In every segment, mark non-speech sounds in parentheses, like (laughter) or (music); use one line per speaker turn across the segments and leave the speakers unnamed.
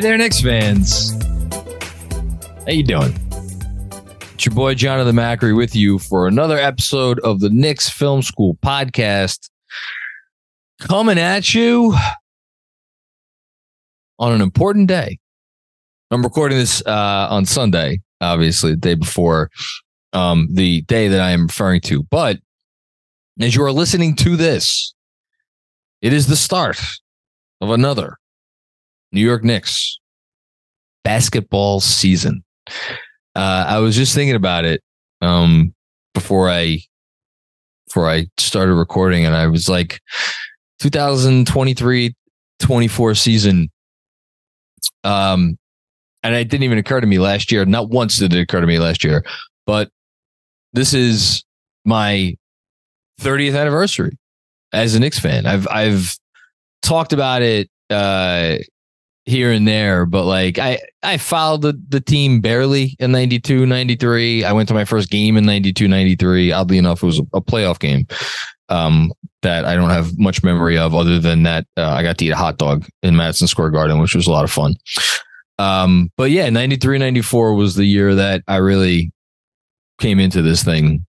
Hey there, Knicks fans. How you doing? It's your boy John of the Macri with you for another episode of the Knicks Film School podcast. Coming at you on an important day. I'm recording this uh, on Sunday, obviously, the day before um, the day that I am referring to. But as you are listening to this, it is the start of another New York Knicks basketball season. Uh, I was just thinking about it um, before I before I started recording, and I was like, 2023 24 season. Um, and it didn't even occur to me last year. Not once did it occur to me last year, but this is my 30th anniversary as a Knicks fan. I've I've talked about it uh, here and there, but like I, I followed the, the team barely in 92, 93. I went to my first game in 92, 93. Oddly enough, it was a playoff game um, that I don't have much memory of other than that uh, I got to eat a hot dog in Madison Square Garden, which was a lot of fun. Um, but yeah, 93, 94 was the year that I really came into this thing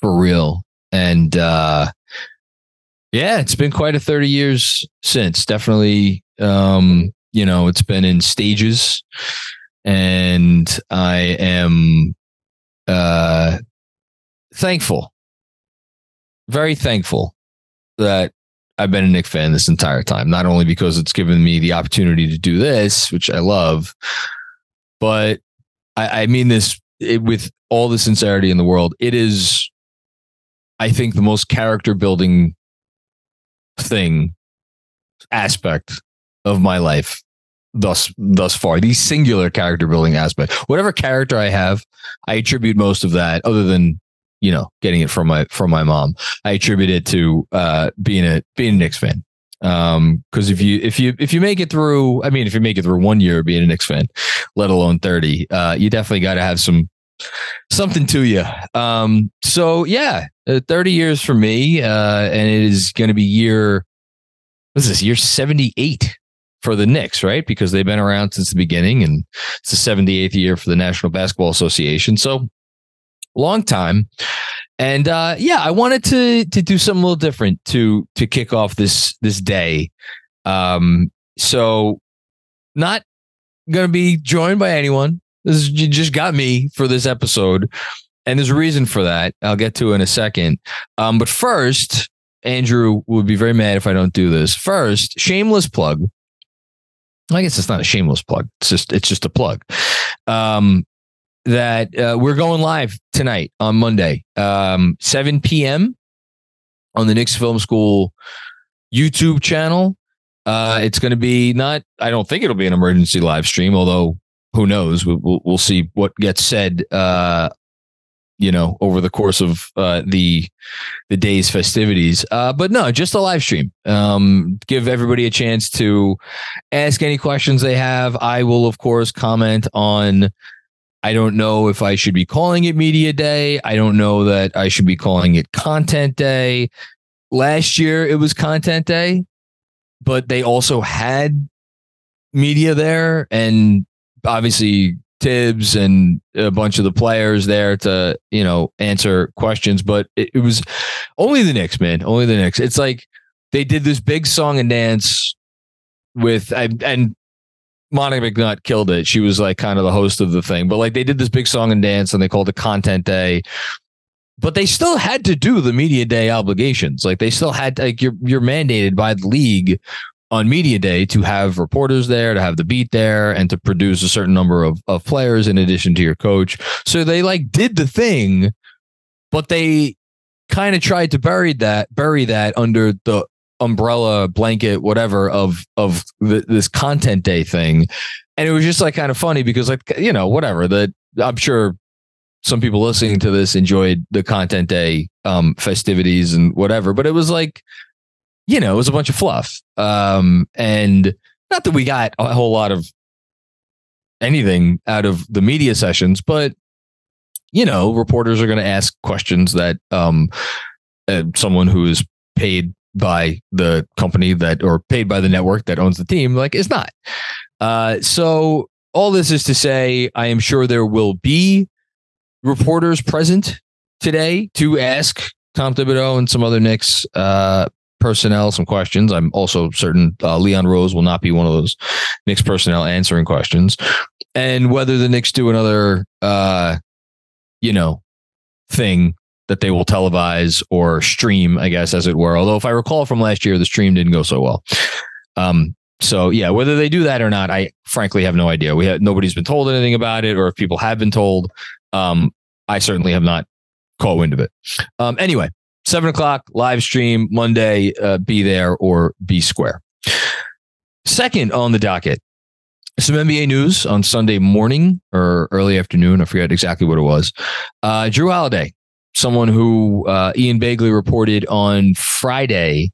for real. And, uh, yeah, it's been quite a 30 years since. Definitely um, you know, it's been in stages, and I am uh, thankful, very thankful that I've been a Knick fan this entire time. Not only because it's given me the opportunity to do this, which I love, but I, I mean this it, with all the sincerity in the world. It is, I think, the most character building thing aspect of my life thus thus far. The singular character building aspect. Whatever character I have, I attribute most of that, other than you know getting it from my from my mom. I attribute it to uh, being a being a Knicks fan. Um, because if you if you if you make it through, I mean, if you make it through one year being a Knicks fan, let alone thirty, uh, you definitely got to have some something to you. Um, so yeah, uh, thirty years for me, uh, and it is going to be year. What's this? Year seventy eight for the Knicks, right? Because they've been around since the beginning and it's the 78th year for the National Basketball Association. So long time. And uh, yeah, I wanted to to do something a little different to to kick off this this day. Um, so not gonna be joined by anyone. This is, you just got me for this episode. And there's a reason for that. I'll get to in a second. Um, but first, Andrew would be very mad if I don't do this. First, shameless plug. I guess it's not a shameless plug. It's just it's just a plug. Um, that uh, we're going live tonight on Monday, um, 7 p.m. on the Knicks Film School YouTube channel. Uh, it's going to be not. I don't think it'll be an emergency live stream, although who knows? We'll, we'll, we'll see what gets said uh, you know, over the course of uh, the the day's festivities. Uh, but no, just a live stream. Um, give everybody a chance to ask any questions they have. I will, of course, comment on. I don't know if I should be calling it Media Day. I don't know that I should be calling it Content Day. Last year it was Content Day, but they also had media there, and obviously Thibs and a bunch of the players there to, you know, answer questions. But it, it, was only the Knicks, man. Only the Knicks. It's like they did this big song and dance with, and Monica McNutt killed it. She was like kind of the host of the thing. But like they did this big song and dance and they called it Content Day. But they still had to do the media day obligations. Like they still had like you're you're mandated by the league on media day to have reporters there, to have the beat there, and to produce a certain number of, of players in addition to your coach. So they like did the thing, but they kind of tried to bury that, bury that under the umbrella blanket, whatever of of the, this content day thing. And it was just like kind of funny because like, you know, whatever that I'm sure some people listening to this enjoyed the content day um festivities and whatever, but it was like you know, it was a bunch of fluff. Um, and not that we got a whole lot of anything out of the media sessions, but you know, reporters are going to ask questions that um, uh, someone who is paid by the company that or paid by the network that owns the team like is not. Uh, so all this is to say, I am sure there will be reporters present today to ask Tom Thibodeau and some other Knicks uh, personnel some questions. I'm also certain uh, Leon Rose will not be one of those Knicks personnel answering questions. And whether the Knicks do another, uh, you know, thing that they will televise or stream, I guess, as it were. Although, if I recall from last year, the stream didn't go so well. Um, so yeah, whether they do that or not, I frankly have no idea. We have nobody's been told anything about it, or if people have been told, um, I certainly have not caught wind of it. Um, anyway, seven o'clock live stream Monday. Uh, be there or be square. Second on the docket, some NBA news on Sunday morning or early afternoon. I forget exactly what it was. Uh, Jrue Holiday, someone who uh, Ian Begley reported on Friday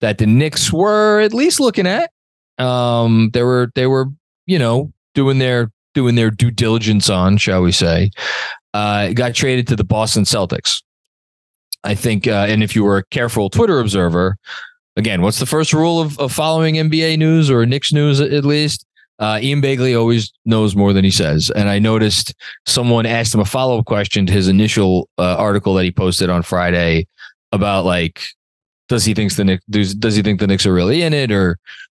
that the Knicks were at least looking at. Um, they were they were you know doing their doing their due diligence on, shall we say. Uh, got traded to the Boston Celtics. I think, uh, and if you were a careful Twitter observer, again, what's the first rule of, of following NBA news or Knicks news at least? Uh, Ian Begley always knows more than he says. And I noticed someone asked him a follow up question to his initial uh, article that he posted on Friday about like, does he think the Knicks, does, does he think the Knicks are really in it or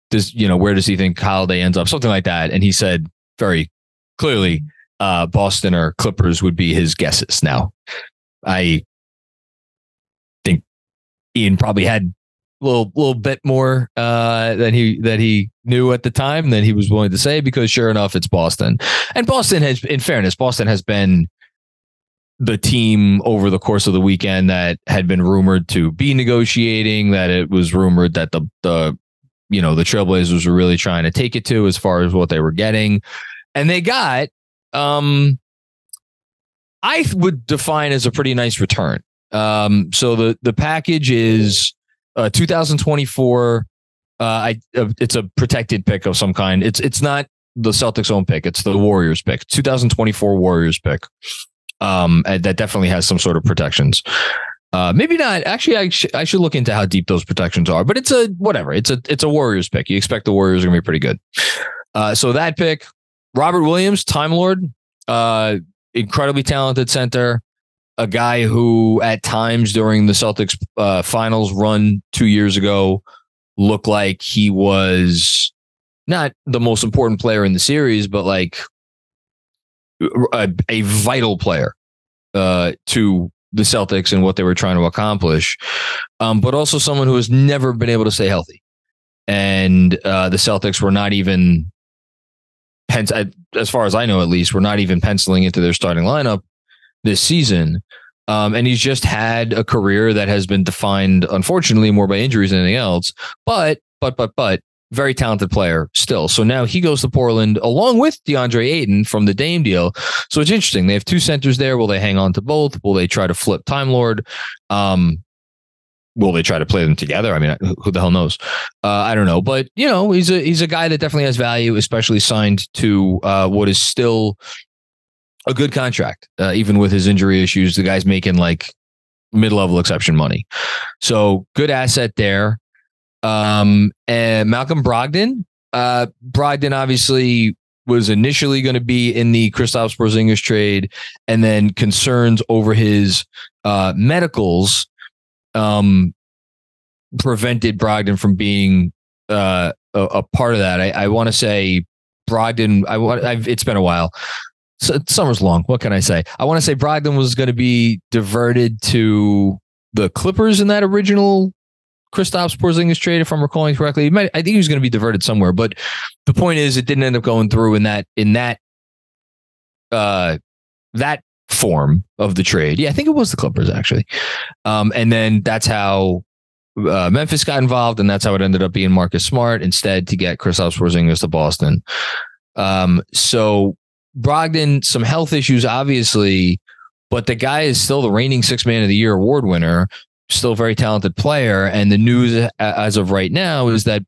does, you know, where does he think Holiday ends up? Something like that. And he said very clearly, uh, Boston or Clippers would be his guesses. Now, I Ian probably had a little little bit more uh, than he that he knew at the time than he was willing to say because sure enough it's Boston. And Boston has in fairness Boston has been the team over the course of the weekend that had been rumored to be negotiating that it was rumored that the the you know the Trailblazers were really trying to take it to as far as what they were getting. And they got um I would define as a pretty nice return um, so the the package is uh, 2024. Uh, I uh, it's a protected pick of some kind. It's it's not the Celtics' own pick. It's the Warriors' pick. 2024 Warriors pick. Um, that definitely has some sort of protections. Uh, maybe not. Actually, I, sh- I should look into how deep those protections are. But it's a whatever. It's a it's a Warriors pick. You expect the Warriors are gonna be pretty good. Uh, so that pick, Robert Williams, Time Lord, uh, incredibly talented center a guy who at times during the Celtics uh, finals run two years ago looked like he was not the most important player in the series, but like a, a vital player uh, to the Celtics and what they were trying to accomplish, um, but also someone who has never been able to stay healthy. And uh, the Celtics were not even, as far as I know, at least, were not even penciling into their starting lineup this season. Um, and he's just had a career that has been defined, unfortunately, more by injuries than anything else. But, but, but, but very talented player still. So now he goes to Portland along with DeAndre Ayton from the Dame deal. So it's interesting. They have two centers there. Will they hang on to both? Will they try to flip Time Lord? Um, will they try to play them together? I mean, who the hell knows? Uh, I don't know, but you know, he's a he's a guy that definitely has value, especially signed to uh, what is still a good contract, uh, even with his injury issues. The guy's making like mid level exception money, so good asset there. Um, and Malcolm Brogdon, uh, Brogdon obviously was initially going to be in the Kristaps Porzingis trade, and then concerns over his uh, medicals um, prevented Brogdon from being uh, a, a, part of that. I, I want to say Brogdon. I. I've, it's been a while. So, summer's long. What can I say? I want to say Brogdon was going to be diverted to the Clippers in that original Kristaps Porzingis trade, if I'm recalling correctly. Might, I think he was going to be diverted somewhere, but the point is, it didn't end up going through in that in that uh that form of the trade. Yeah, I think it was the Clippers actually. Um, and then that's how uh, Memphis got involved, and that's how it ended up being Marcus Smart instead to get Kristaps Porzingis to Boston. Um, so Brogdon, some health issues, obviously, but the guy is still the reigning six man of the year award winner, still a very talented player. And the news as of right now is that,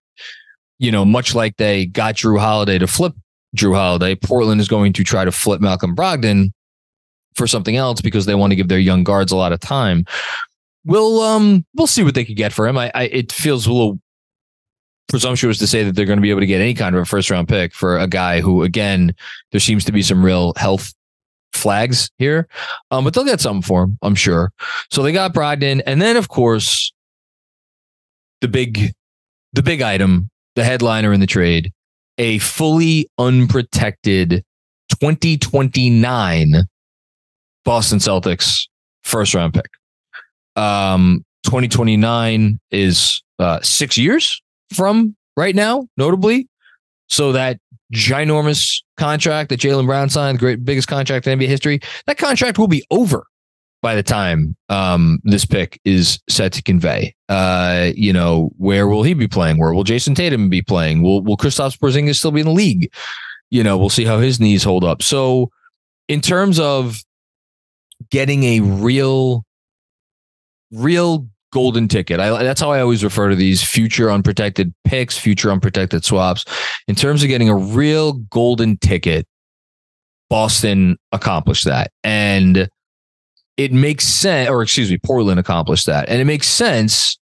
you know, much like they got Jrue Holiday to flip Jrue Holiday, Portland is going to try to flip Malcolm Brogdon for something else because they want to give their young guards a lot of time. We'll um we'll see what they could get for him. I, I it feels a little presumptuous to say that they're going to be able to get any kind of a first round pick for a guy who again there seems to be some real health flags here. Um, but they'll get something for him, I'm sure. So they got Brogdon, and then of course the big the big item, the headliner in the trade, a fully unprotected 2029 Boston Celtics first round pick. Um, 2029 is uh, six years from right now, notably. So that ginormous contract that Jaylen Brown signed, the great biggest contract in NBA history, that contract will be over by the time um, this pick is set to convey. Uh, you know, where will he be playing? Where will Jayson Tatum be playing? Will will Kristaps Porzingis still be in the league? You know, we'll see how his knees hold up. So, in terms of getting a real, real golden ticket. I, that's how I always refer to these future unprotected picks, future unprotected swaps. In terms of getting a real golden ticket, Boston accomplished that. And it makes sense, or excuse me, Portland accomplished that. And it makes sense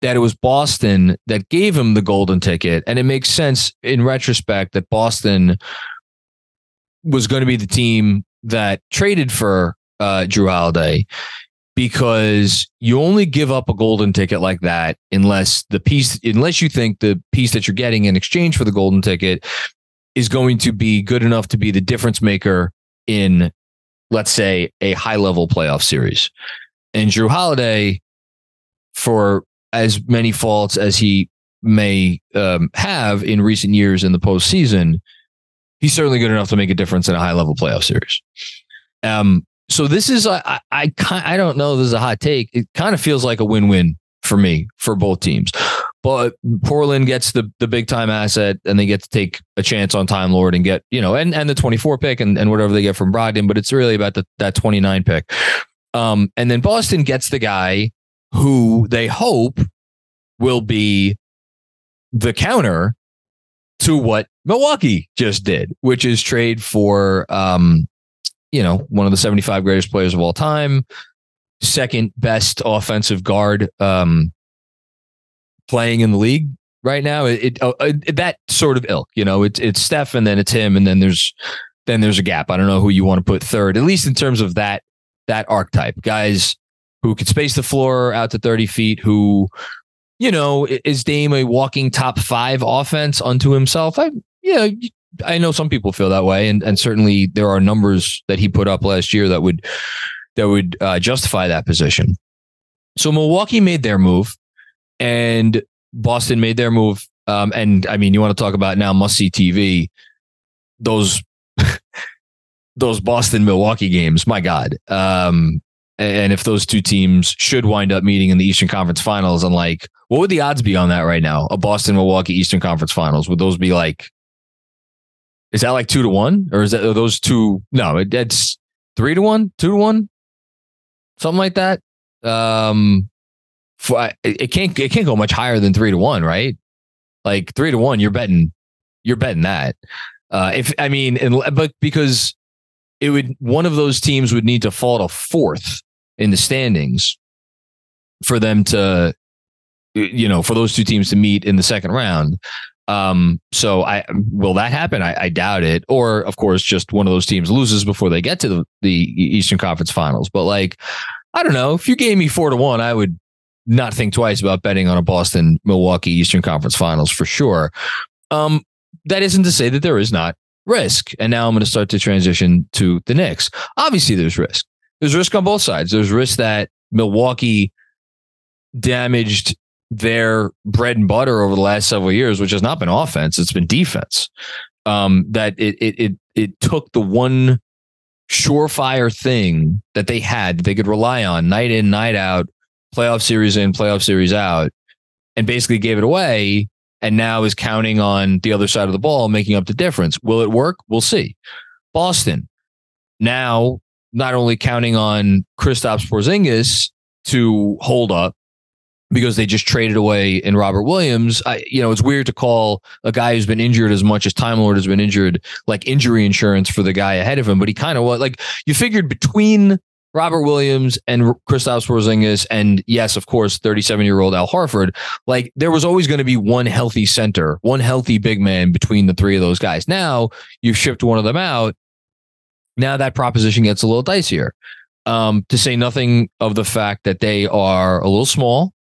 that it was Boston that gave him the golden ticket. And it makes sense in retrospect that Boston was going to be the team that traded for uh, Jrue Holiday because you only give up a golden ticket like that unless the piece, unless you think the piece that you're getting in exchange for the golden ticket is going to be good enough to be the difference maker in, let's say, a high level playoff series. And Jrue Holiday, for as many faults as he may um, have in recent years in the postseason, he's certainly good enough to make a difference in a high level playoff series. Um, so this is I I I don't know. This is a hot take. It kind of feels like a win win for me for both teams. But Portland gets the the big time asset, and they get to take a chance on Time Lord and get you know and and the twenty four pick and and whatever they get from Brogdon. But it's really about the, that twenty nine pick. Um, and then Boston gets the guy who they hope will be the counter to what Milwaukee just did, which is trade for um, you know, one of the 75 greatest players of all time, second best offensive guard um, playing in the league right now. It, it, uh, it, that sort of ilk, you know, it's it's Steph and then it's him and then there's then there's a gap. I don't know who you want to put third, at least in terms of that that archetype. Guys who could space the floor out to 30 feet, who you know, is Dame a walking top five offense unto himself? I, yeah, I know some people feel that way, and and certainly there are numbers that he put up last year that would that would uh, justify that position. So Milwaukee made their move, and Boston made their move. Um, and I mean, you want to talk about now must see TV? Those (laughs) those Boston Milwaukee games, my God. Um, and if those two teams should wind up meeting in the Eastern Conference Finals, and like, what would the odds be on that right now? A Boston Milwaukee Eastern Conference Finals would those be like? Is that like two to one, or is that are those two? No, it, it's three to one, two to one, something like that. Um, for, it can't it can't go much higher than three to one, right? Like three to one, you're betting you're betting that. Uh, if I mean, but because it would one of those teams would need to fall to fourth in the standings for them to, you know, for those two teams to meet in the second round. Um, so I will that happen? I, I, doubt it. Or of course, just one of those teams loses before they get to the, the Eastern Conference Finals. But like, I don't know. If you gave me four to one, I would not think twice about betting on a Boston Milwaukee Eastern Conference Finals for sure. Um, that isn't to say that there is not risk. And now I'm going to start to transition to the Knicks. Obviously, there's risk. There's risk on both sides. There's risk that Milwaukee damaged their bread and butter over the last several years, which has not been offense, it's been defense. Um, that it it it it took the one surefire thing that they had that they could rely on night in, night out, playoff series in, playoff series out, and basically gave it away and now is counting on the other side of the ball making up the difference. Will it work? We'll see. Boston now not only counting on Kristaps Porzingis to hold up because they just traded away in Robert Williams. I, you know, it's weird to call a guy who's been injured as much as Time Lord has been injured like injury insurance for the guy ahead of him, but he kind of was like you figured between Robert Williams and Kristaps Porzingis, and yes, of course, 37 year old Al Horford. Like there was always going to be one healthy center, one healthy big man between the three of those guys. Now you've shipped one of them out. Now that proposition gets a little dicier. Um, to say nothing of the fact that they are a little small,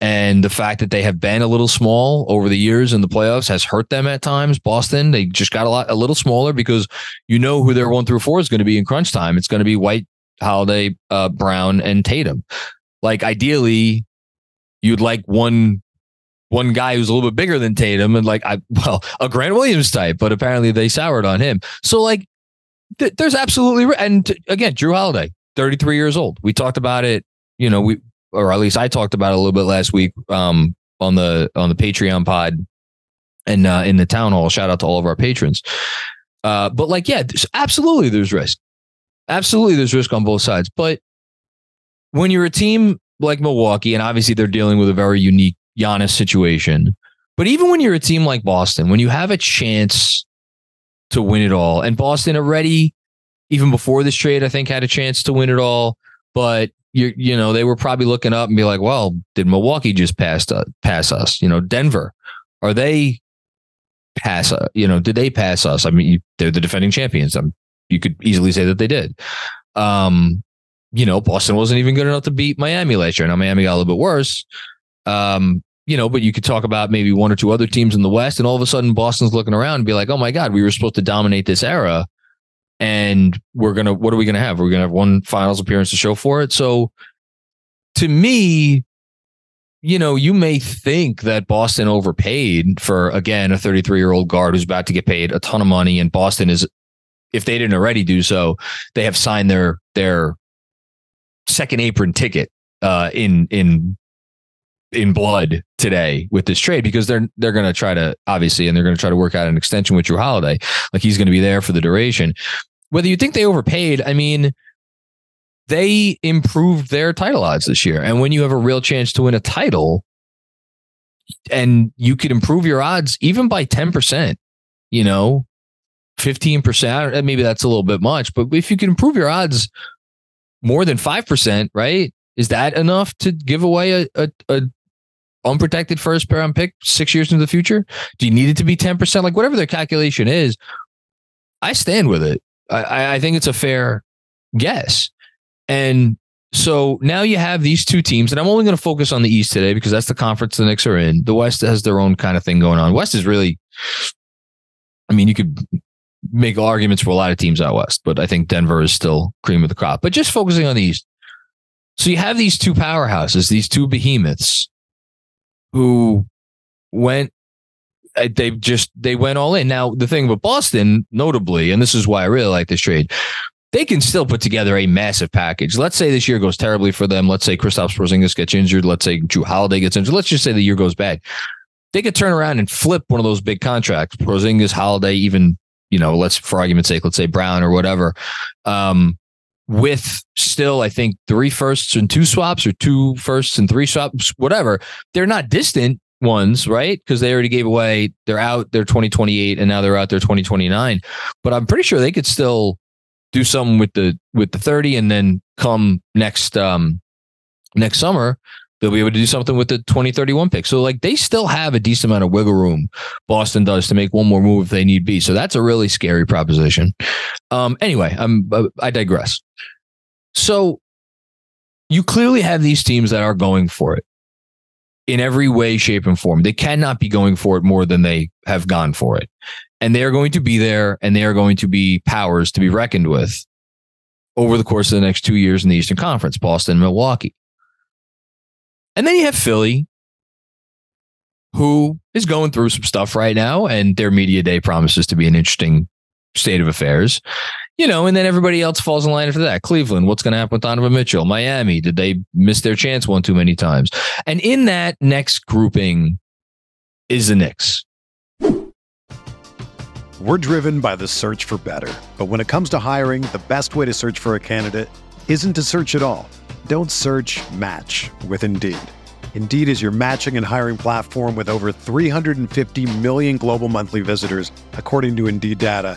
and the fact that they have been a little small over the years in the playoffs has hurt them at times. Boston, they just got a lot a little smaller because you know who their one through four is going to be in crunch time. It's going to be White, Holiday, uh, Brown, and Tatum. Like ideally, you'd like one one guy who's a little bit bigger than Tatum and like I well a Grant Williams type, but apparently they soured on him. So like th- there's absolutely and again Jrue Holiday, 33 years old. We talked about it, you know, we or at least I talked about it a little bit last week um, on the on the Patreon pod and uh, in the town hall. Shout out to all of our patrons. Uh, but like, yeah, there's, absolutely, there's risk. Absolutely, there's risk on both sides. But when you're a team like Milwaukee, and obviously they're dealing with a very unique Giannis situation, but even when you're a team like Boston, when you have a chance to win it all, and Boston already, even before this trade, I think had a chance to win it all, but you you know they were probably looking up and be like, well, did Milwaukee just pass uh, pass us? You know, Denver, are they pass? Uh, you know, did they pass us? I mean, they're the defending champions. I'm you could easily say that they did. Um, you know, Boston wasn't even good enough to beat Miami last year. Now Miami got a little bit worse. Um, you know, but you could talk about maybe one or two other teams in the West, and all of a sudden Boston's looking around and be like, "Oh my God, we were supposed to dominate this era, and we're gonna. What are we gonna have? We're gonna have one Finals appearance to show for it." So, to me, you know, you may think that Boston overpaid for again a 33 year old guard who's about to get paid a ton of money, and Boston is if they didn't already do so, they have signed their their second apron ticket uh, in in in blood today with this trade because they're they're going to try to obviously and they're going to try to work out an extension with Jrue Holiday, like he's going to be there for the duration. Whether you think they overpaid, I mean, they improved their title odds this year, and when you have a real chance to win a title, and you could improve your odds even by ten percent, you know, 15%, uh, maybe that's a little bit much, but if you can improve your odds more than 5%, right? Is that enough to give away a, a, a unprotected first round pick six years into the future? Do you need it to be 10%? Like whatever their calculation is, I stand with it. I, I think it's a fair guess. And so now you have these two teams, and I'm only going to focus on the East today because that's the conference the Knicks are in. The West has their own kind of thing going on. West is really, I mean, you could make arguments for a lot of teams out west, but I think Denver is still cream of the crop. But just focusing on the East. So you have these two powerhouses, these two behemoths who went they just they went all in. Now the thing with Boston, notably, and this is why I really like this trade. they can still put together a massive package. Let's say this year goes terribly for them. Let's say Kristaps Porzingis gets injured. Let's say Jrue Holiday gets injured. Let's just say the year goes bad. They could turn around and flip one of those big contracts. Porzingis, Holiday, even you know, let's for argument's sake, let's say Brown or whatever. Um, with still, I think three firsts and two swaps, or two firsts and three swaps, whatever. They're not distant ones, right? Because they already gave away. They're out. They're 2028, and now they're out there 2029. But I'm pretty sure they could still do something with the with the 30 and then come next um next summer they'll be able to do something with the 2031 pick. So like they still have a decent amount of wiggle room. Boston does to make one more move if they need be. So that's a really scary proposition. Um anyway, I'm uh, I digress. So you clearly have these teams that are going for it in every way shape and form. They cannot be going for it more than they have gone for it and they are going to be there and they are going to be powers to be reckoned with over the course of the next two years in the Eastern Conference, Boston, Milwaukee. And then you have Philly, who is going through some stuff right now, and their media day promises to be an interesting state of affairs. You know, and then everybody else falls in line after that. Cleveland, what's going to happen with Donovan Mitchell? Miami, did they miss their chance one too many times? And in that next grouping is the Knicks.
We're driven by the search for better. But when it comes to hiring, the best way to search for a candidate isn't to search at all. Don't search match with Indeed. Indeed is your matching and hiring platform with over 350 million global monthly visitors, according to Indeed data,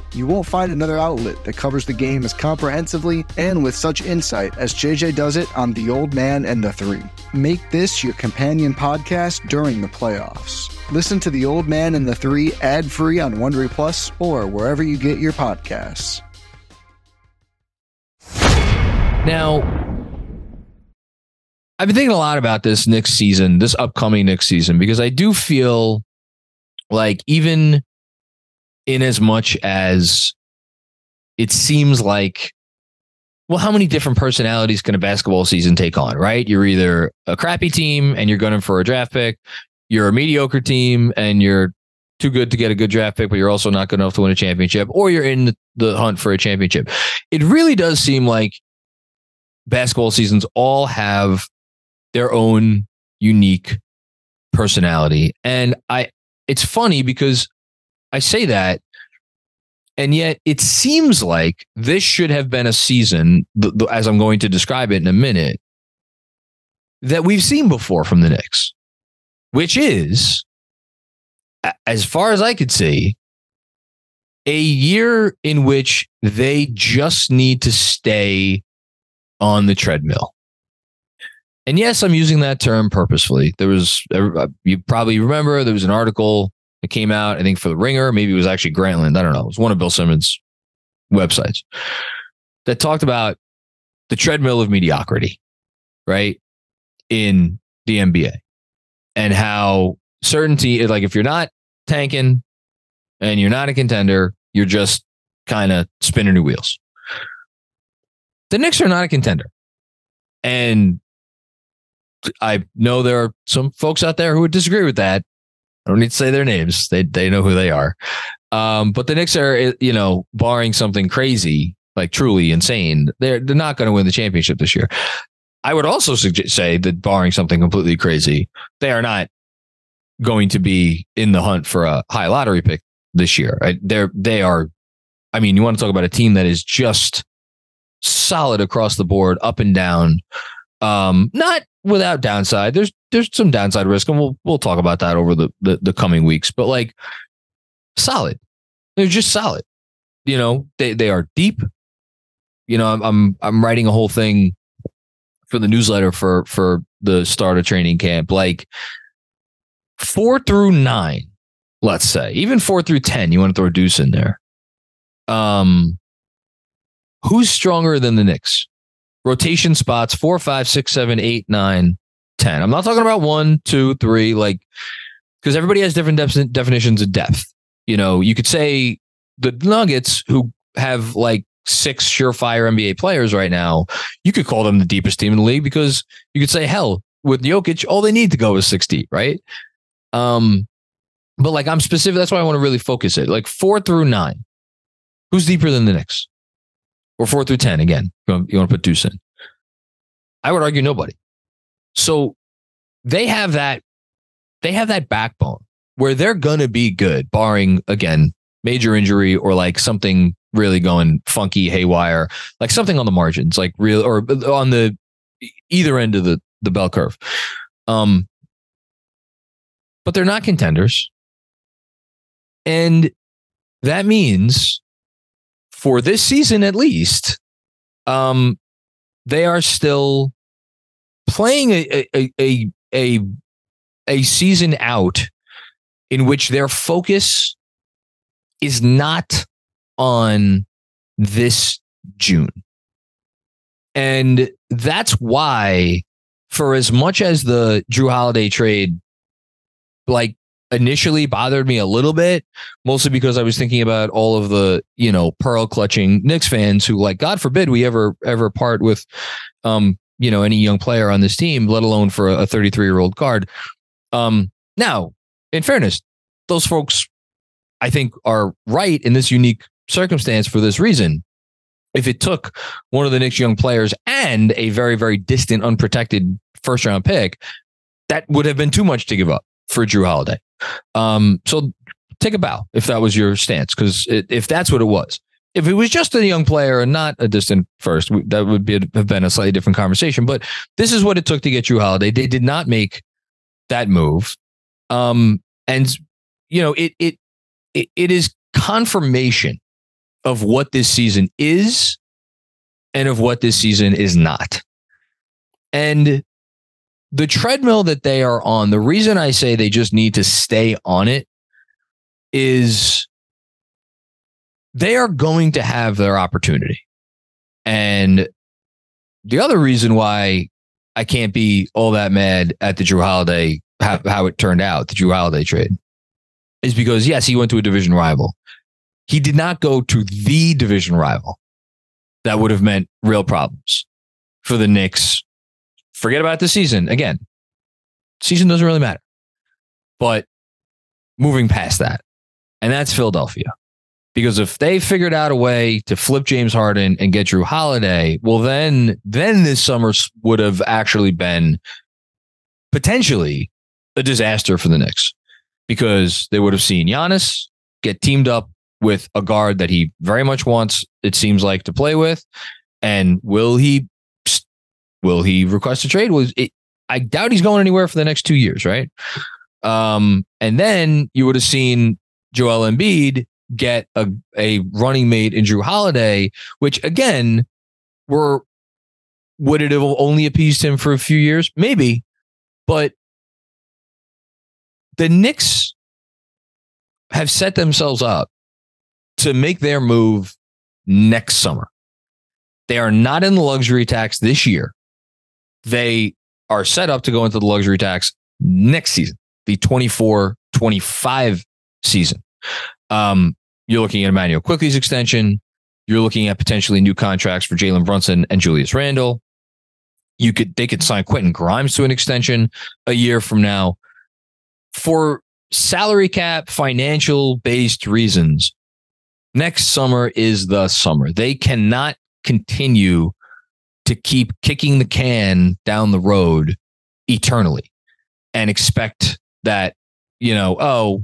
You won't find another outlet that covers the game as comprehensively and with such insight as JJ does it on The Old Man and the Three. Make this your companion podcast during the playoffs. Listen to The Old Man and the Three ad free on Wondery Plus or wherever you get your podcasts.
Now, I've been thinking a lot about this next season, this upcoming next season, because I do feel like even in as much as it seems like well, how many different personalities can a basketball season take on, right? You're either a crappy team and you're gunning for a draft pick, you're a mediocre team and you're too good to get a good draft pick, but you're also not good enough to win a championship, or you're in the hunt for a championship. It really does seem like basketball seasons all have their own unique personality. And I it's funny because I say that, and yet it seems like this should have been a season, as I'm going to describe it in a minute, that we've seen before from the Knicks, which is, as far as I could see, a year in which they just need to stay on the treadmill. And yes, I'm using that term purposefully. There was, uh, you probably remember, there was an article it came out, I think, for the Ringer. Maybe it was actually Grantland. I don't know. It was one of Bill Simmons' websites that talked about the treadmill of mediocrity, right? in the NBA and how certainty, is like if you're not tanking and you're not a contender, you're just kind of spinning your wheels. The Knicks are not a contender. And I know there are some folks out there who would disagree with that. I don't need to say their names. They they know who they are. Um, but the Knicks are, eh, you know, barring something crazy, like truly insane, they're they're not going to win the championship this year. I would also suggest, say that barring something completely crazy, they are not going to be in the hunt for a high lottery pick this year. Right? They're they are. I mean, you want to talk about a team that is just solid across the board, up and down. Um, not without downside. There's there's some downside risk, and we'll we'll talk about that over the the, the coming weeks. But like solid, they're just solid. You know, they they are deep. You know, I'm I'm I'm writing a whole thing for the newsletter for for the start of training camp. Like four through nine, let's say, even four through ten. You want to throw Deuce in there. Um, who's stronger than the Knicks? Rotation spots four, five, six, seven, eight, nine, ten. I'm not talking about one, two, three, like because everybody has different de- definitions of depth. You know, you could say the Nuggets who have like six surefire NBA players right now, you could call them the deepest team in the league because you could say, hell, with Jokic, all they need to go is 60, right? Um, but like I'm specific, that's why I want to really focus it. Like four through nine. Who's deeper than the Knicks? Or four through 10 again. You want, you want to put Deuce in. I would argue nobody. So they have that, they have that backbone where they're going to be good, barring again, major injury or like something really going funky, haywire, like something on the margins, like real or on the either end of the, the bell curve. Um, but they're not contenders. And that means for this season at least, um, they are still playing a, a a a a season out in which their focus is not on this June. And that's why, for as much as the Jrue Holiday trade, like initially bothered me a little bit, mostly because I was thinking about all of the, you know, pearl clutching Knicks fans who like, God forbid we ever, ever part with, um, you know, any young player on this team, let alone for a 33 year old guard. Um, now, in fairness, those folks, I think, are right in this unique circumstance for this reason. If it took one of the Knicks young players and a very, very distant, unprotected first round pick, that would have been too much to give up for Jrue Holiday. Um, so take a bow if that was your stance, because if that's what it was. If it was just a young player and not a distant first, that would be have been a slightly different conversation. But this is what it took to get Jrue Holiday. They did not make that move, um, and you know it it it, it is confirmation of what this season is and of what this season is not. And the treadmill that they are on, the reason I say they just need to stay on it is they are going to have their opportunity. And the other reason why I can't be all that mad at the Jrue Holiday, how, how it turned out, the Jrue Holiday trade, is because, yes, he went to a division rival. He did not go to the division rival. That would have meant real problems for the Knicks forget about the season. Again, season doesn't really matter. But moving past that, and that's Philadelphia. Because if they figured out a way to flip James Harden and get Jrue Holiday, well, then then this summer would have actually been potentially a disaster for the Knicks because they would have seen Giannis get teamed up with a guard that he very much wants, it seems like, to play with. And will he Will he request a trade? Was it, I doubt he's going anywhere for the next two years, right? Um, and then you would have seen Joel Embiid get a, a running mate in Jrue Holiday, which again, were would it have only appeased him for a few years? Maybe, but the Knicks have set themselves up to make their move next summer. They are not in the luxury tax this year they are set up to go into the luxury tax next season, the 24 25 season. Um, you're looking at Immanuel Quickley's extension. You're looking at potentially new contracts for Jalen Brunson and Julius Randle. You could they could sign Quentin Grimes to an extension a year from now. For salary cap, financial based reasons, next summer is the summer. They cannot continue to keep kicking the can down the road eternally and expect that, you know, oh,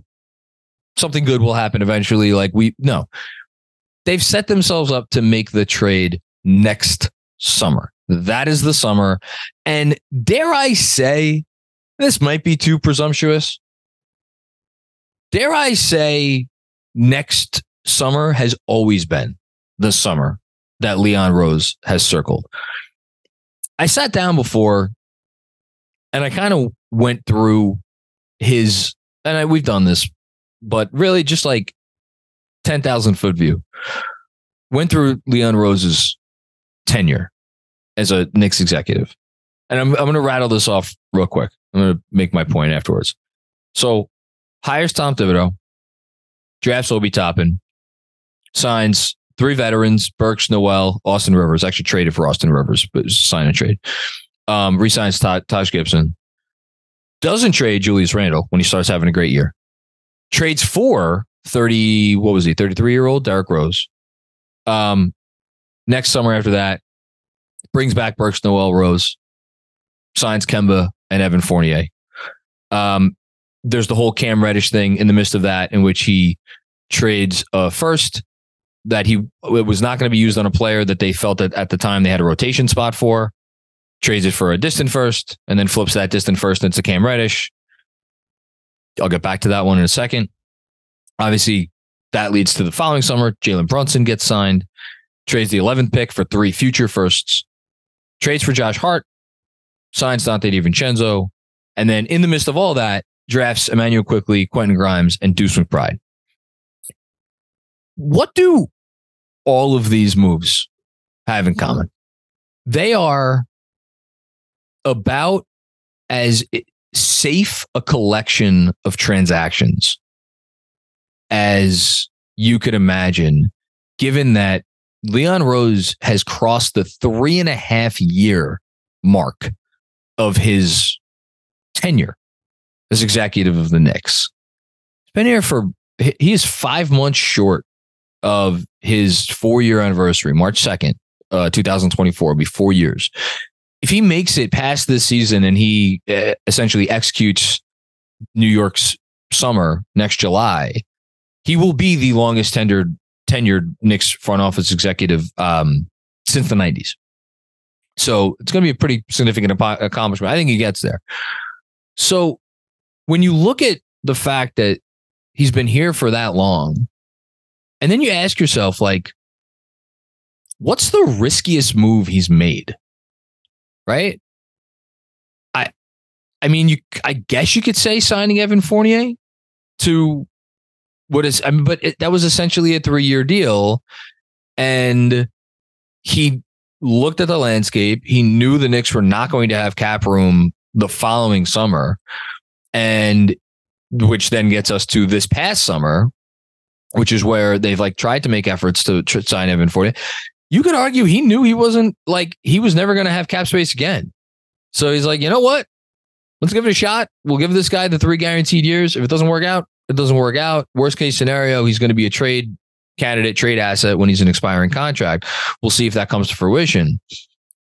something good will happen eventually. Like we, no, they've set themselves up to make the trade next summer. That is the summer. And dare I say, this might be too presumptuous. Dare I say, next summer has always been the summer that Leon Rose has circled. I sat down before and I kind of went through his, and I, we've done this, but really just like 10,000 foot view. Went through Leon Rose's tenure as a Knicks executive. And I'm, I'm going to rattle this off real quick. I'm going to make my point afterwards. So hires Tom Thibodeau, drafts Obi Toppin, signs three veterans, Burks, Noel, Austin Rivers, actually traded for Austin Rivers, but sign and trade. Um, resigns Taj Gibson. Doesn't trade Julius Randle when he starts having a great year. Trades for 30, what was he, 33 year old Derrick Rose. Um, next summer after that, brings back Burks, Noel, Rose, signs Kemba and Evan Fournier. Um, there's the whole Cam Reddish thing in the midst of that, in which he trades uh, first that he it was not going to be used on a player that they felt that at the time they had a rotation spot for, trades it for a distant first, and then flips that distant first into Cam Reddish. I'll get back to that one in a second. Obviously, that leads to the following summer. Jalen Brunson gets signed, trades the 11th pick for three future firsts, trades for Josh Hart, signs Donte DiVincenzo, and then in the midst of all that, drafts Immanuel Quickley, Quentin Grimes, and Deuce McBride. What do all of these moves have in common. They are about as safe a collection of transactions as you could imagine, given that Leon Rose has crossed the three and a half year mark of his tenure as executive of the Knicks. He's been here for, he is five months short of his four year anniversary, March 2nd, uh, 2024, be four years. If he makes it past this season and he uh, essentially executes New York's summer next July, he will be the longest tenured tenured Knicks front office executive um, since the 90s. So it's going to be a pretty significant accomplishment. I think he gets there. So when you look at the fact that he's been here for that long, and then you ask yourself, like, what's the riskiest move he's made? Right? I I mean, you I guess you could say signing Evan Fournier to what is I mean, but it, that was essentially a three-year deal. And he looked at the landscape. He knew the Knicks were not going to have cap room the following summer. And which then gets us to this past summer, which is where they've like tried to make efforts to tr- sign Evan Fournier. You could argue he knew he wasn't like he was never going to have cap space again. So he's like, you know what? Let's give it a shot. We'll give this guy the three guaranteed years. If it doesn't work out, it doesn't work out. Worst case scenario, he's going to be a trade candidate, trade asset when he's an expiring contract. We'll see if that comes to fruition.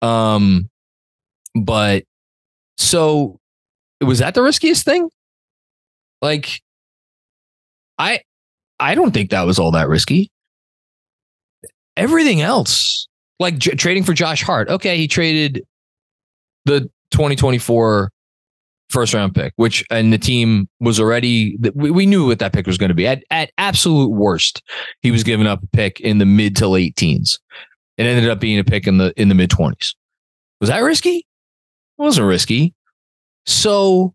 Um, but so was that the riskiest thing? Like, I I don't think that was all that risky. Everything else, like j- trading for Josh Hart, okay, he traded the 2024 first round pick, which and the team was already we, we knew what that pick was going to be. At at absolute worst, he was giving up a pick in the mid to late teens. It ended up being a pick in the in the mid 20s. Was that risky? It wasn't risky. So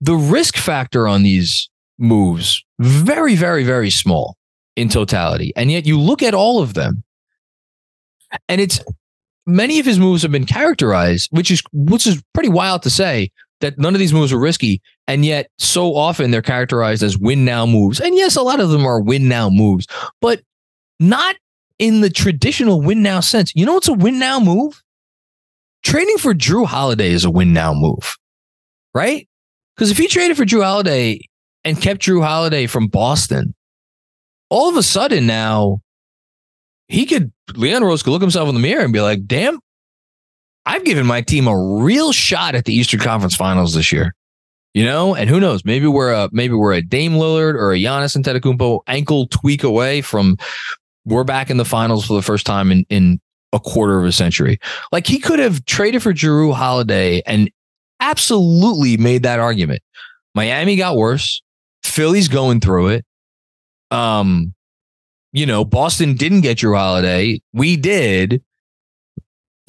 the risk factor on these moves very, very, very small in totality. And yet you look at all of them and it's many of his moves have been characterized, which is which is pretty wild to say that none of these moves are risky, and yet so often they're characterized as win now moves. And yes, a lot of them are win now moves, but not in the traditional win now sense. You know what's a win now move? Trading for Jrue Holiday is a win now move, right? Because if he traded for Jrue Holiday and kept Jrue Holiday from Boston, all of a sudden now he could Leon Rose could look himself in the mirror and be like, damn, I've given my team a real shot at the Eastern Conference Finals this year. You know, and who knows? Maybe we're a maybe we're a Dame Lillard or a Giannis Antetokounmpo ankle tweak away from we're back in the finals for the first time in in a quarter of a century. Like he could have traded for Jrue Holiday and absolutely made that argument. Miami got worse. Philly's going through it. Um, you know, Boston didn't get Jrue Holiday. We did.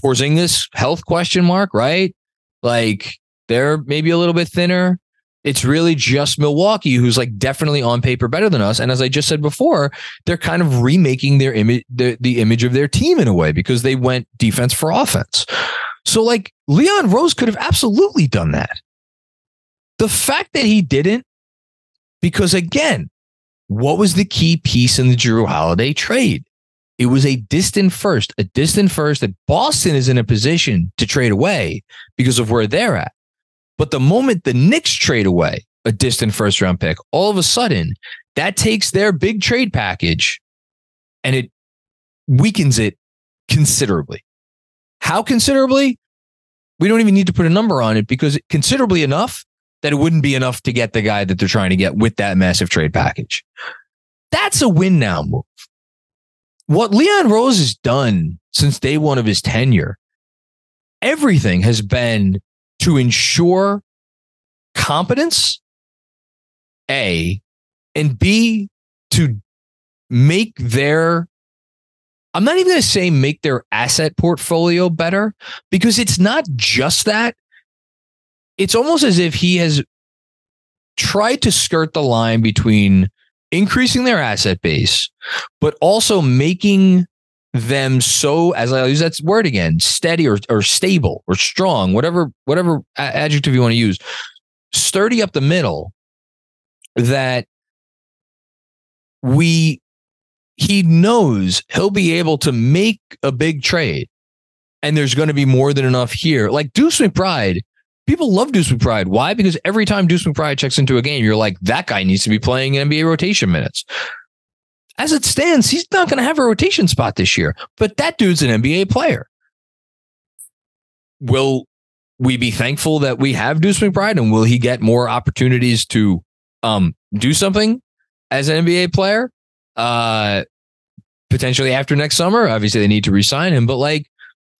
Porzingis health question mark, right? Like they're maybe a little bit thinner. It's really just Milwaukee who's like definitely on paper better than us. And as I just said before, they're kind of remaking their image, the, the image of their team in a way because they went defense for offense. So like Leon Rose could have absolutely done that. The fact that he didn't, because again, what was the key piece in the Jrue Holiday trade? It was a distant first, a distant first that Boston is in a position to trade away because of where they're at. But the moment the Knicks trade away a distant first round pick, all of a sudden that takes their big trade package and it weakens it considerably. How considerably? We don't even need to put a number on it because considerably enough that it wouldn't be enough to get the guy that they're trying to get with that massive trade package. That's a win now move what Leon Rose has done since day one of his tenure, everything has been to ensure competence, A, and B, to make their, I'm not even going to say make their asset portfolio better because it's not just that. It's almost as if he has tried to skirt the line between increasing their asset base, but also making them so, as I use that word again, steady or, or stable or strong, whatever, whatever adjective you want to use, sturdy up the middle that we, he knows he'll be able to make a big trade and there's going to be more than enough here. Like Deuce McBride people love Deuce McBride. Why? Because every time Deuce McBride checks into a game, you're like, that guy needs to be playing NBA rotation minutes. As it stands, he's not going to have a rotation spot this year, but that dude's an NBA player. Will we be thankful that we have Deuce McBride and will he get more opportunities to um, do something as an NBA player? Uh, potentially after next summer. Obviously, they need to resign him, but like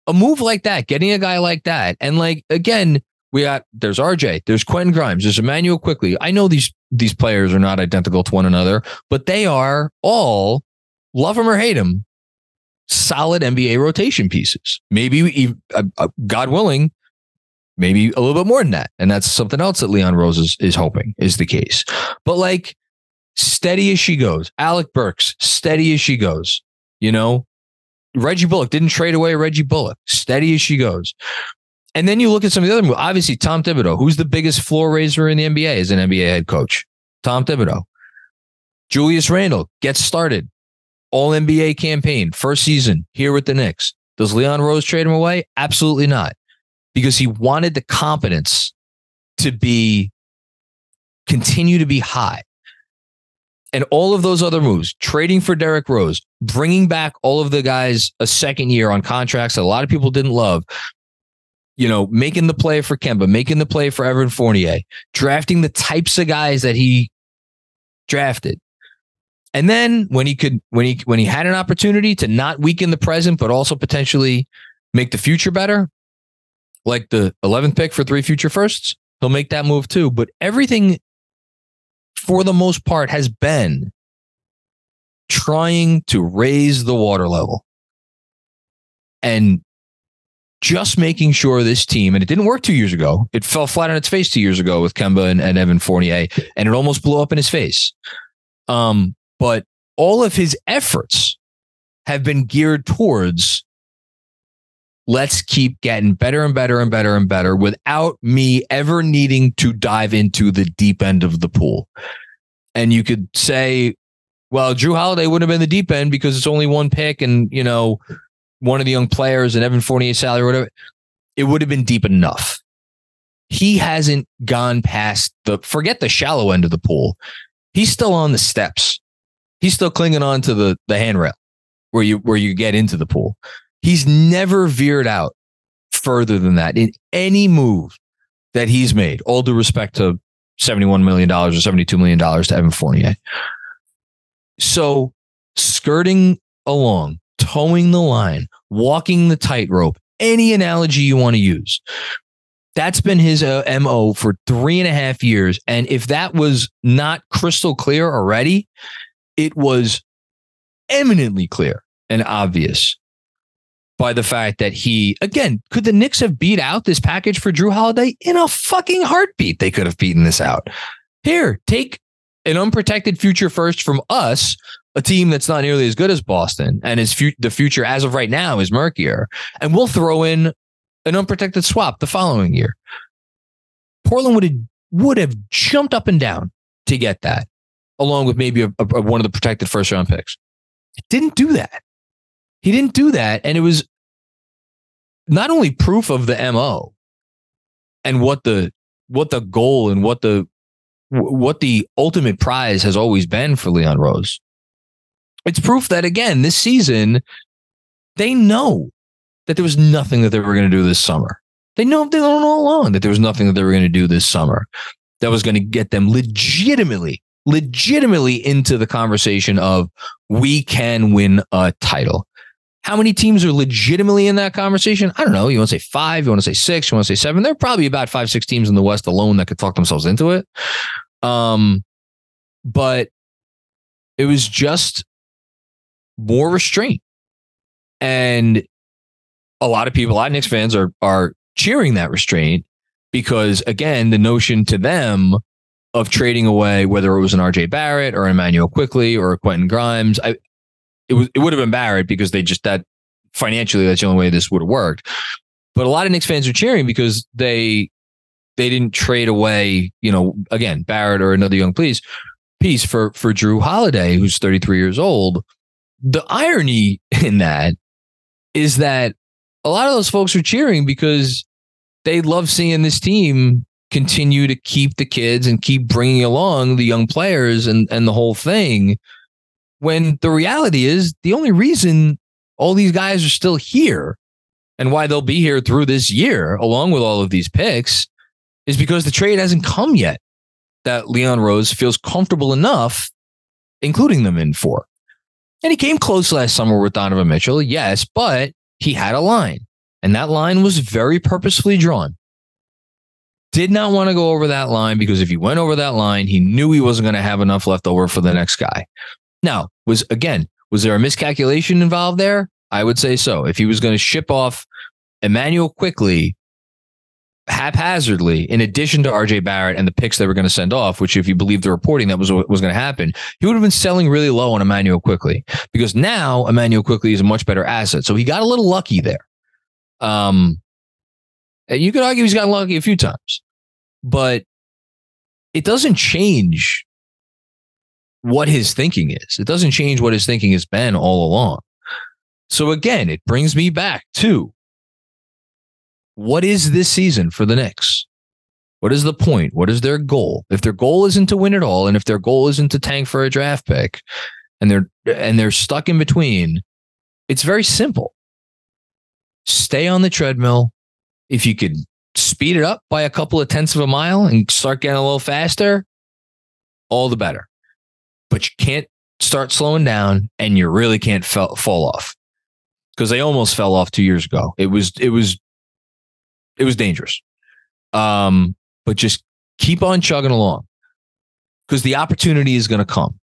a move like that, getting a guy like that, and like again, we got there's RJ, there's Quentin Grimes, there's Immanuel Quickley. I know these these players are not identical to one another, but they are all love them or hate them, solid NBA rotation pieces. Maybe uh, uh, God willing, maybe a little bit more than that, and that's something else that Leon Rose is, is hoping is the case. But like steady as she goes, Alec Burks, steady as she goes. You know, Reggie Bullock didn't trade away Reggie Bullock, steady as she goes. And then you look at some of the other moves. Obviously, Tom Thibodeau, who's the biggest floor raiser in the NBA as an NBA head coach? Tom Thibodeau. Julius Randle gets started. All NBA campaign, first season here with the Knicks. Does Leon Rose trade him away? Absolutely not. Because he wanted the competence to be, continue to be high. And all of those other moves, trading for Derrick Rose, bringing back all of the guys a second year on contracts that a lot of people didn't love, you know, making the play for Kemba, making the play for Evan Fournier, drafting the types of guys that he drafted. And then when he could, when he when he had an opportunity to not weaken the present, but also potentially make the future better, like the 11th pick for three future firsts, he'll make that move too. But everything, for the most part, has been trying to raise the water level. And just making sure this team, and it didn't work two years ago. It fell flat on its face two years ago with Kemba and, and Evan Fournier, and it almost blew up in his face. Um, but all of his efforts have been geared towards let's keep getting better and better and better and better without me ever needing to dive into the deep end of the pool. And you could say, well, Jrue Holiday wouldn't have been the deep end because it's only one pick and, you know, one of the young players and Evan Fournier salary whatever. It would have been deep enough. He hasn't gone past the forget the shallow end of the pool. He's still on the steps. He's still clinging on to the the handrail where you where you get into the pool. He's never veered out further than that in any move that he's made. All due respect to $71 million or $72 million to Evan Fournier. So skirting along, toeing the line, walking the tightrope, any analogy you want to use. That's been his uh, MO for three and a half years. And if that was not crystal clear already, it was eminently clear and obvious by the fact that he, again, could the Knicks have beat out this package for Jrue Holiday in a fucking heartbeat? They could have beaten this out. Here, take an unprotected future first from us, a team that's not nearly as good as Boston, and is fu- the future as of right now is murkier, and we'll throw in an unprotected swap the following year. Portland would have would have jumped up and down to get that, along with maybe a, a, one of the protected first round picks. It didn't do that. He didn't do that, and it was not only proof of the mo and what the what the goal and what the what the ultimate prize has always been for Leon Rose. It's proof that again this season they know that there was nothing that they were going to do this summer. They know they don't know along that there was nothing that they were going to do this summer that was going to get them legitimately legitimately into the conversation of we can win a title. How many teams are legitimately in that conversation? I don't know. You want to say five? You want to say six? You want to say seven? There are probably about five, six teams in the West alone that could talk themselves into it. Um, but it was just more restraint. And a lot of people, a lot of Knicks fans are are cheering that restraint because again, the notion to them of trading away, whether it was an RJ Barrett or Immanuel Quickley or Quentin Grimes, I, it was it would have been Barrett because they just that financially that's the only way this would have worked. But a lot of Knicks fans are cheering because they they didn't trade away, you know, again Barrett or another young piece piece for for Jrue Holiday, who's 33 years old. The irony (laughs) in that is that a lot of those folks are cheering because they love seeing this team continue to keep the kids and keep bringing along the young players and and the whole thing when the reality is the only reason all these guys are still here and why they'll be here through this year, along with all of these picks, is because the trade hasn't come yet that Leon Rose feels comfortable enough including them in for. And he came close last summer with Donovan Mitchell, yes, but he had a line, and that line was very purposefully drawn. Did not want to go over that line because if he went over that line, he knew he wasn't going to have enough left over for the next guy. Now, was again, was there a miscalculation involved there? I would say so. If he was going to ship off Immanuel Quickley haphazardly, in addition to RJ Barrett and the picks they were going to send off, which, if you believe the reporting, that was what was going to happen, he would have been selling really low on Immanuel Quickley because now Immanuel Quickley is a much better asset. So he got a little lucky there. Um, you could argue he's gotten lucky a few times, but it doesn't change what his thinking is. It doesn't change what his thinking has been all along. So again, it brings me back to what is this season for the Knicks? What is the point? What is their goal? If their goal isn't to win it all, and if their goal isn't to tank for a draft pick, and they're and they're stuck in between, it's very simple. Stay on the treadmill. If you could speed it up by a couple of tenths of a mile and start getting a little faster, all the better but you can't start slowing down and you really can't fall, fall off because they almost fell off two years ago. It was, it was, it was dangerous. Um, but just keep on chugging along because the opportunity is going to come.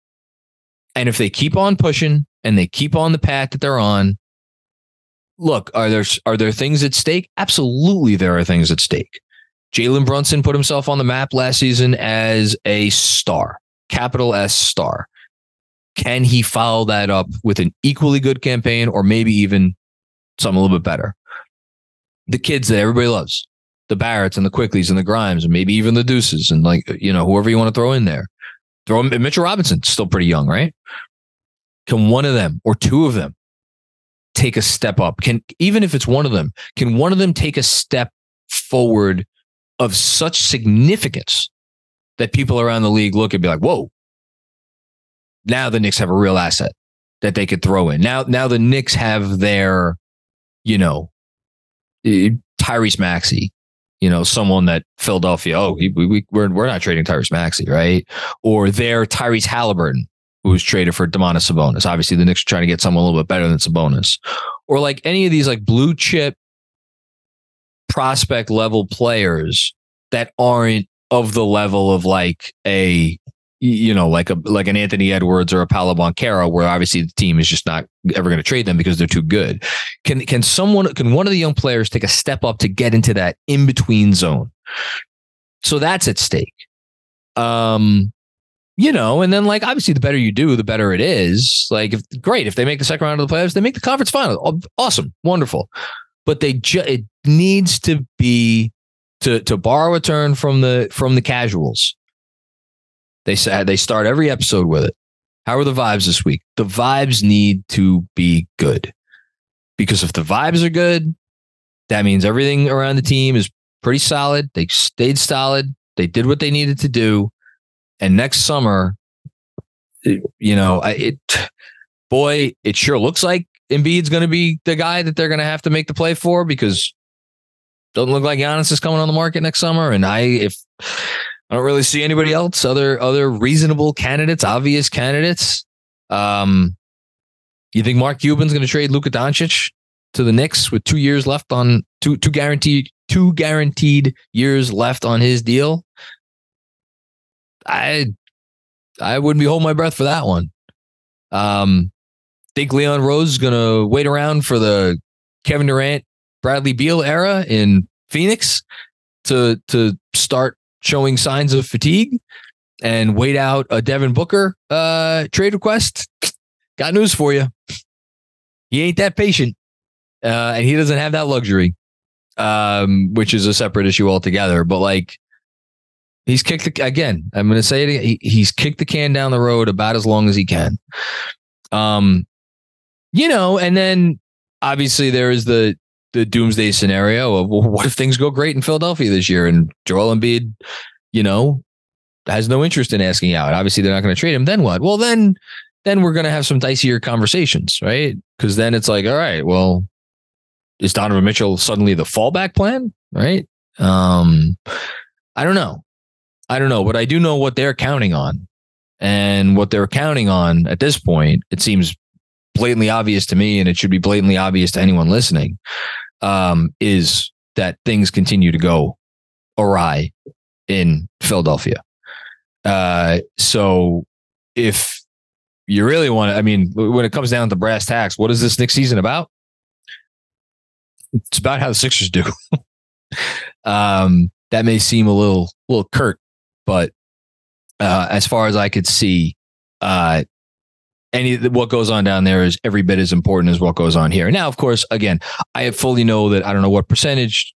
And if they keep on pushing and they keep on the path that they're on, look, are there are there things at stake? Absolutely, there are things at stake. Jalen Brunson put himself on the map last season as a star capital S star. Can he follow that up with an equally good campaign or maybe even something a little bit better? The kids that everybody loves, the Barretts and the Quickleys and the Grimes and maybe even the Deuces and like you know whoever you want to throw in there. Throw Mitchell Robinson, still pretty young, right? Can one of them or two of them take a step up? Can even if it's one of them, can one of them take a step forward of such significance that people around the league look and be like, "Whoa!" Now the Knicks have a real asset that they could throw in. Now, now the Knicks have their, you know, Tyrese Maxey, you know, someone that Philadelphia, oh, we, we, we're, we're not trading Tyrese Maxey, right? Or their Tyrese Halliburton, who was traded for Domantas Sabonis. Obviously, the Knicks are trying to get someone a little bit better than Sabonis. Or like any of these like blue chip prospect level players that aren't of the level of like a you know, like a like an Anthony Edwards or a Paolo Banchero, where obviously the team is just not ever going to trade them because they're too good. Can can someone can one of the young players take a step up to get into that in between zone? So that's at stake. Um, you know, and then like obviously the better you do, the better it is. Like if great if they make the second round of the playoffs, they make the conference final. Awesome, wonderful. But they ju- it needs to be to to borrow a turn from the from the casuals they say they start every episode with it. How are the vibes this week? The vibes need to be good. Because if the vibes are good, that means everything around the team is pretty solid. They stayed solid. They did what they needed to do. And next summer, you know, it boy, it sure looks like Embiid's going to be the guy that they're going to have to make the play for because doesn't look like Giannis is coming on the market next summer. And I, if I don't really see anybody else. Other other reasonable candidates, obvious candidates. Um, you think Mark Cuban's going to trade Luka Doncic to the Knicks with two years left on two two guaranteed two guaranteed years left on his deal? I I wouldn't be holding my breath for that one. Um, think Leon Rose is going to wait around for the Kevin Durant, Bradley Beal era in Phoenix to to start showing signs of fatigue and wait out a Devin Booker uh, trade request, got news for you. He ain't that patient, uh, and he doesn't have that luxury, um, which is a separate issue altogether. But like, he's kicked the, again. I'm going to say it. He, he's kicked the can down the road about as long as he can. Um, you know, and then obviously there is the the doomsday scenario of what if things go great in Philadelphia this year and Joel Embiid, you know, has no interest in asking out. Obviously, they're not going to trade him. Then what? Well, then then we're going to have some dicier conversations, right? Because then it's like, all right, well, is Donovan Mitchell suddenly the fallback plan, right? Um, I don't know. I don't know, but I do know what they're counting on. And what they're counting on at this point, it seems blatantly obvious to me, and it should be blatantly obvious to anyone listening, um, is that things continue to go awry in Philadelphia. Uh, so if you really want to, I mean, when it comes down to brass tacks, what is this next season about? It's about how the Sixers do. (laughs) um, that may seem a little, little curt, but uh, as far as I could see, uh, any what goes on down there is every bit as important as what goes on here. Now, of course, again, I fully know that I don't know what percentage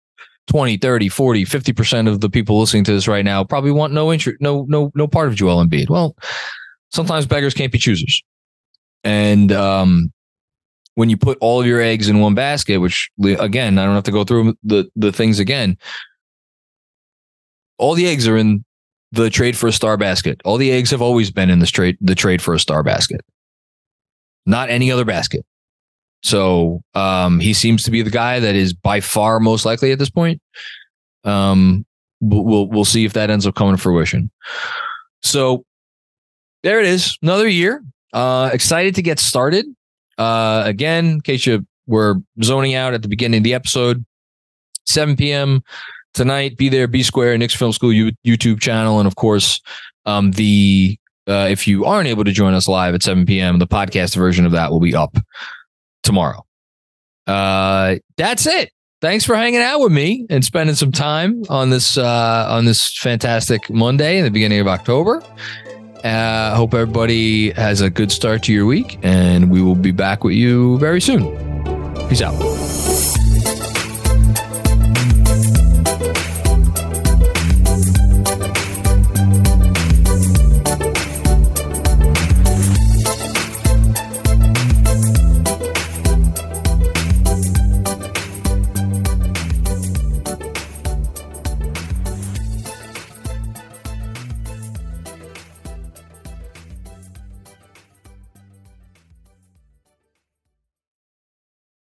20, 30, 40, 50% of the people listening to this right now probably want no interest, no, no, no part of Joel Embiid. Well, sometimes beggars can't be choosers. And um, when you put all of your eggs in one basket, which again, I don't have to go through the, the things again, all the eggs are in the trade for a star basket. All the eggs have always been in the trade, the trade for a star basket not any other basket. So um, he seems to be the guy that is by far most likely at this point. Um, we'll we'll see if that ends up coming to fruition. So there it is, another year. Uh, excited to get started. Uh, again, in case you were zoning out at the beginning of the episode, 7 p.m. tonight. Be there, be square, Knicks Film School YouTube channel, and of course, um, the uh, if you aren't able to join us live at 7 p.m., the podcast version of that will be up tomorrow. Uh, that's it. Thanks for hanging out with me and spending some time on this uh, on this fantastic Monday in the beginning of October. Uh, hope everybody has a good start to your week, and we will be back with you very soon. Peace out.